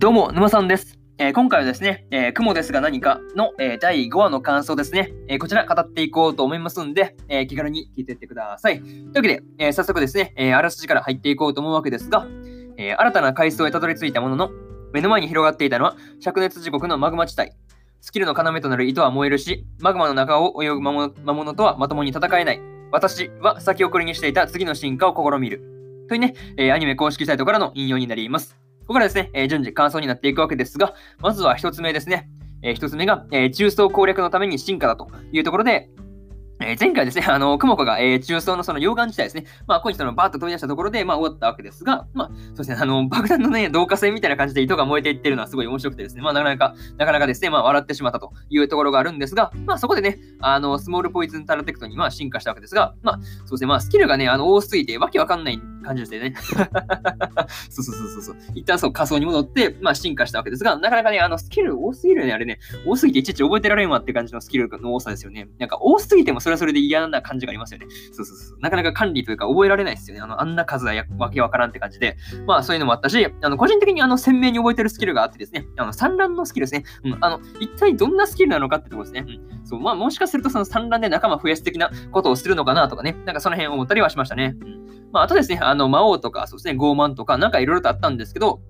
どうも、沼さんです。えー、今回はですね、えー、雲ですが何かの、えー、第5話の感想ですね、えこちら語っていこうと思いますんで、え気軽に聞いていってください。というわけで、え早速ですね、えあらすじから入っていこうと思うわけですが、え新たな階層へたどり着いたものの、目の前に広がっていたのは灼熱時刻のマグマ地帯。スキルの要となる糸は燃えるし、マグマの中を泳ぐ魔物とはまともに戦えない。私は先送りにしていた次の進化を試みる。というね、えアニメ公式サイトからの引用になります。ここからですね、えー、順次感想になっていくわけですが、まずは一つ目ですね。えー、つ目が、え、中層攻略のために進化だというところで、え、前回ですね、あの、雲子が、えー、中層のその溶岩地帯ですね、まあ、ここにそのバーッと飛び出したところで、まあ、終わったわけですが、まあ、そうですね、あの、爆弾のね、導火線みたいな感じで糸が燃えていってるのはすごい面白くてですね、まあ、なかなか、なかなかですね、まあ、笑ってしまったというところがあるんですが、まあ、そこでね、あの、スモールポイズンタラテクトに、まあ、進化したわけですが、まあ、そうですね、まあ、スキルがね、あの、多すぎて、わけわかんない感じですね。そうそうそうそう。一旦そう、仮想に戻って、まあ、進化したわけですが、なかなかね、あの、スキル多すぎるよね、あれね。多すぎていちいち覚えてられんわって感じのスキルの多さですよね。なんか、多すぎてもそれはそれで嫌な感じがありますよね。そうそうそう。なかなか管理というか覚えられないですよね。あの、あんな数はわけわからんって感じで。まあそういうのもあったし、あの、個人的にあの、鮮明に覚えてるスキルがあってですね、あの、産卵のスキルですね。うん、あの、一体どんなスキルなのかってとこですね。うん。そう、まあもしかするとその産卵で仲間増やす的なことをするのかなとかね。なんかその辺思ったりはしましたね。うん。まああとですね、あの、魔王とか、そうですね、傲慢とか、なんかいろいろとあったんですけど、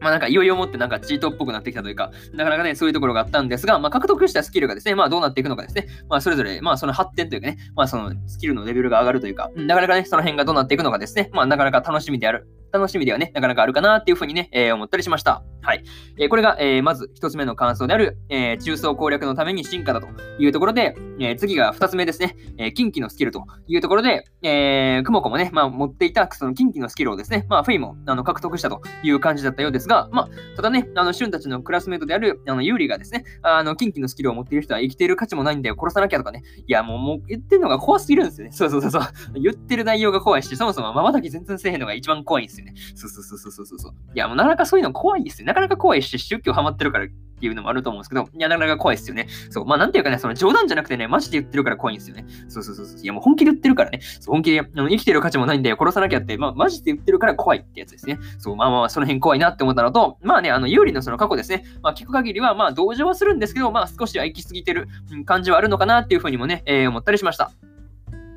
まあなんかいよいよもってなんかチートっぽくなってきたというか、なかなかね、そういうところがあったんですが、まあ獲得したスキルがですね、まあどうなっていくのかですね、まあそれぞれ、まあその発展というかね、まあそのスキルのレベルが上がるというか、なかなかね、その辺がどうなっていくのかですね、まあなかなか楽しみである、楽しみではね、なかなかあるかなっていうふうにね、えー、思ったりしました。はい。えー、これが、えー、まず一つ目の感想である、え中層攻略のために進化だというところで、え次が二つ目ですね、え近畿のスキルというところで、えー、クモコもね、まあ持っていたその近畿のスキルをですね、まあフェイもあの獲得したという感じだったようですが、まあ、ただね、あの、シュンたちのクラスメートである、あの、ユーリがですね、あの、近畿のスキルを持っている人は生きている価値もないんだよ、殺さなきゃとかね、いや、もう、もう言ってるのが怖すぎるんですよね。そうそうそうそう。言ってる内容が怖いし、そもそも瞬き全然せえへんのが一番怖いんですよね。そうそうそうそうそうそう。いや、もうなかなかそういうの怖いですよ。なかなか怖いし、宗教ハマってるからっていうのもあると思うんですけど、いや、なかなか怖いですよね。そう、まあ、なんていうかね、その冗談じゃなくてね、マジで言ってるから怖いんですよね。そうそうそうそう。いや、もう本気で言ってるからね、そう本気であの生きてる価値もないんだよ、殺さなきゃって、まあ、マジで言ってるから怖いってやつですね。そう、まあまあ、その辺怖いなって思ったのと、まあね、あの、有利のその過去ですね、まあ、聞く限りは、まあ、同情はするんですけど、まあ、少しは行き過ぎてる感じはあるのかなっていうふうにもね、えー、思ったりしました。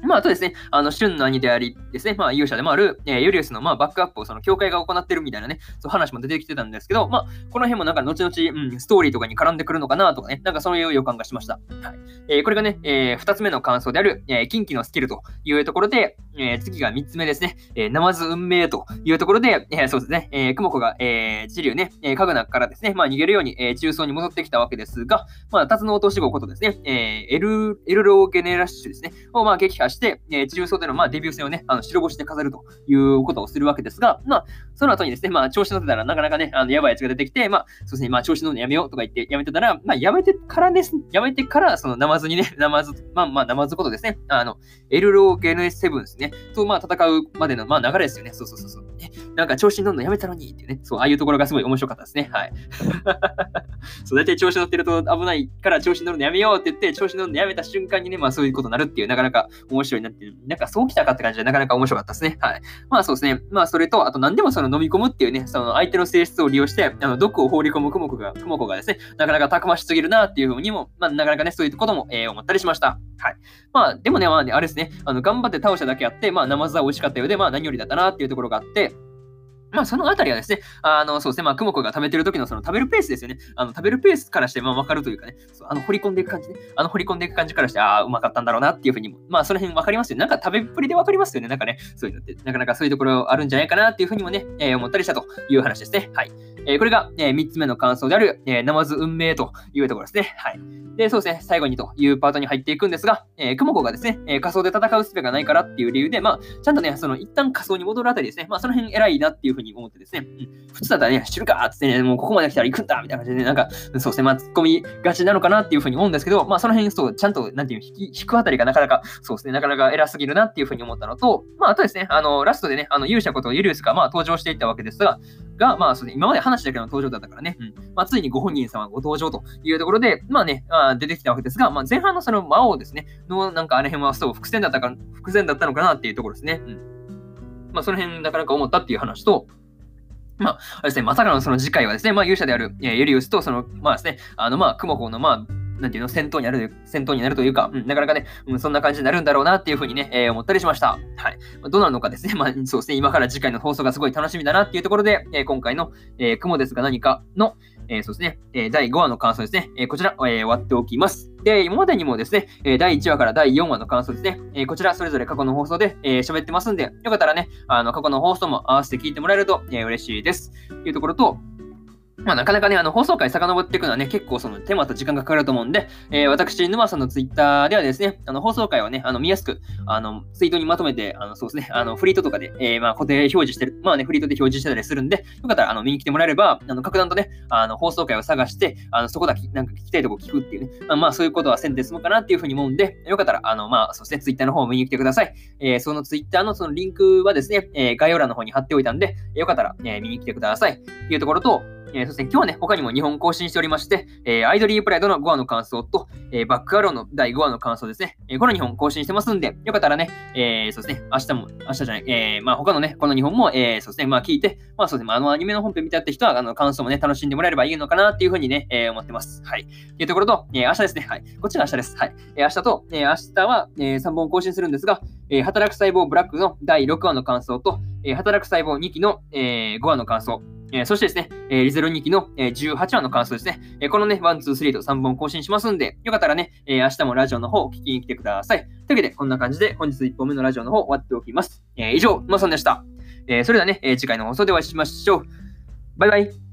まあ、あとですね、あの、旬の兄でありですね、まあ、勇者で。もある、えー、ユリウスの、まあ、バックアップをその教会が行ってるみたいなね、そう話も出てきてたんですけど、まあ、この辺もなんか後々、うん、ストーリーとかに絡んでくるのかなとかね、なんかそういう予感がしました。はい。えー、これがね、えー、二つ目の感想である、えー、近畿のスキルというところで、えー、次が三つ目ですね、えー、ナマズ運命というところで、えー、そうですね、えー、クモコが、えー、地流ね、えー、カグナからですね、まあ、逃げるように、えー、中層に戻ってきたわけですが、まあ、タツノオトシゴことですね、えー、エル、エルローゲネラッシュですね、を、まあ、撃破して、えー、重曹での、まあ、デビュー戦をね、あの白星で飾るということをするわけですが、まあ、その後にですね、まあ、調子乗ってたらなかなかね、あの、やばいやつが出てきて、まあ、そうですね、まあ、調子乗るのやめようとか言ってやめてたら、まあ、やめてからです、やめてから、その、ナマズにね、ナマズ、まあ、まあ、ナマズことですね、あの、エルローゲネ7ですね、と、まあ、戦うまでの、まあ、流れですよね。そうそうそうそう。なんか調子に乗るのやめたのにってね、そう、ああいうところがすごい面白かったですね。はい。そう、大体調子乗ってると危ないから調子に乗るのやめようって言って、調子に乗るのやめた瞬間にね、まあそういうことになるっていう、なかなか面白いなっていう、なんかそうきたかって感じでなかなか面白かったですね。はい。まあそうですね。まあそれと、あと何でもその飲み込むっていうね、その相手の性質を利用して、あの毒を放り込むクモコが、クモコがですね、なかなかたくましすぎるなっていうふうにも、まあなかなかね、そういうことも、えー、思ったりしました。はい。まあでもね、まあね、あれですね、あの頑張って倒しただけあって、まあナマズは美味しかったようで、まあ何よりだったなっていうところがあって、まあ、そのあたりはですね、あの、そうですね、まあ、クモコが食べてる時のその食べるペースですよね。あの、食べるペースからして、まあ、わかるというかね、そうあの、掘り込んでいく感じね。あの、掘り込んでいく感じからして、ああ、うまかったんだろうなっていうふうにも、まあ、その辺わかりますよね。なんか食べっぷりでわかりますよね。なんかね、そういうのって、なかなかそういうところあるんじゃないかなっていうふうにもね、えー、思ったりしたという話ですね。はい。え、これが、え、3つ目の感想である、え、ナマズ運命というところですね。はい。で、そうですね、最後にというパートに入っていくんですが、えー、クモコがですね、え、仮想で戦う術がないからっていう理由で、まあ、ちゃんとね、その一旦仮想に戻るあたりですね、まあ、その辺偉いなっていうふうに思ってですね、うん、普通だったらね、知るかっつってね、もうここまで来たら行くんだみたいな感じでね、なんか、そうですね、まあ、突っ込みがちなのかなっていうふうに思うんですけど、まあ、その辺、そう、ちゃんと、なんていう、引、引くあたりがなかなか、そうですね、なかなか偉すぎるなっていうふうに思ったのと、まあ、あとですね、あの、ラストでね、あの、勇者ことユリウスが、まあ、登場していったわけですが、が、まあ、そ今まで話だけの登場だったからね、うん。まあ、ついにご本人様ご登場というところで、まあね、あ出てきたわけですが、まあ、前半のその魔王ですね、の、なんかあの辺はそう、伏線だったか、伏線だったのかなっていうところですね。うん。まあ、その辺なかなか思ったっていう話と、まあ、ですね、まさかのその次回はですね、まあ、勇者である、えー、ユリウスと、その、まあですね、あの、まあ、クモコの、まあ、なんていうの、戦闘になる、戦闘になるというか、うん、なかなかね、うん、そんな感じになるんだろうなっていうふうにね、えー、思ったりしました。はい。まあ、どうなるのかですね、まあ、そうですね、今から次回の放送がすごい楽しみだなっていうところで、えー、今回の、えー、雲ですが何かの、えー、そうですね、えー、第5話の感想ですね、えー、こちら、えー、終わっておきます。で、今までにもですね、えー、第1話から第4話の感想ですね、えー、こちらそれぞれ過去の放送で喋、えー、ってますんで、よかったらね、あの、過去の放送も合わせて聞いてもらえると、えー、嬉しいです。というところと、まあ、なかなかね、あの、放送回遡っていくのはね、結構その手間と時間がかかると思うんで、えー、私、沼さんのツイッターではですね、あの、放送回をね、あの、見やすく、あの、ツイートにまとめて、あの、そうですね、あの、フリートとかで、えー、まあ、固定表示してる、まあね、フリートで表示してたりするんで、よかったら、あの、見に来てもらえれば、あの、格段とね、あの、放送回を探して、あの、そこだけ、なんか聞きたいとこ聞くっていうね、まあ、まあ、そういうことはせんで済むかなっていうふうに思うんで、よかったら、あの、まあ、そうですね、ツイッターの方を見に来てください。えー、そのツイッターのそのリンクはですね、えー、概要欄の方に貼っておいたんで、よかったら、えー、見に来てください。っていうところと、えー、そして今日はね、他にも2本更新しておりまして、えー、アイドリープライドの5話の感想と、えー、バックアローの第5話の感想ですね。えー、この2本更新してますんで、よかったらね、えー、そうですね、明日も、明日じゃない、えー、まあ他のね、この2本も、えー、そうですね、まあ聞いて、まあそうですね、あ、あのアニメの本編見たって人は、あの感想もね、楽しんでもらえればいいのかなっていうふうにね、えー、思ってます。はい。というところと、えー、明日ですね、はい。こっちが明日です。はい。えー、明日と、えー、明日は、えー、3本更新するんですが、えー、働く細胞ブラックの第6話の感想と、えー、働く細胞2期の、えー、5話の感想、えー、そしてですね、えー、リゼロ2期の、えー、18話の感想ですね。えー、このね、1、2、3と3本更新しますんで、よかったらね、えー、明日もラジオの方を聞きに来てください。というわけで、こんな感じで本日1本目のラジオの方終わっておきます。えー、以上、まさんでした。えー、それではね、えー、次回の放送でお会いしましょう。バイバイ。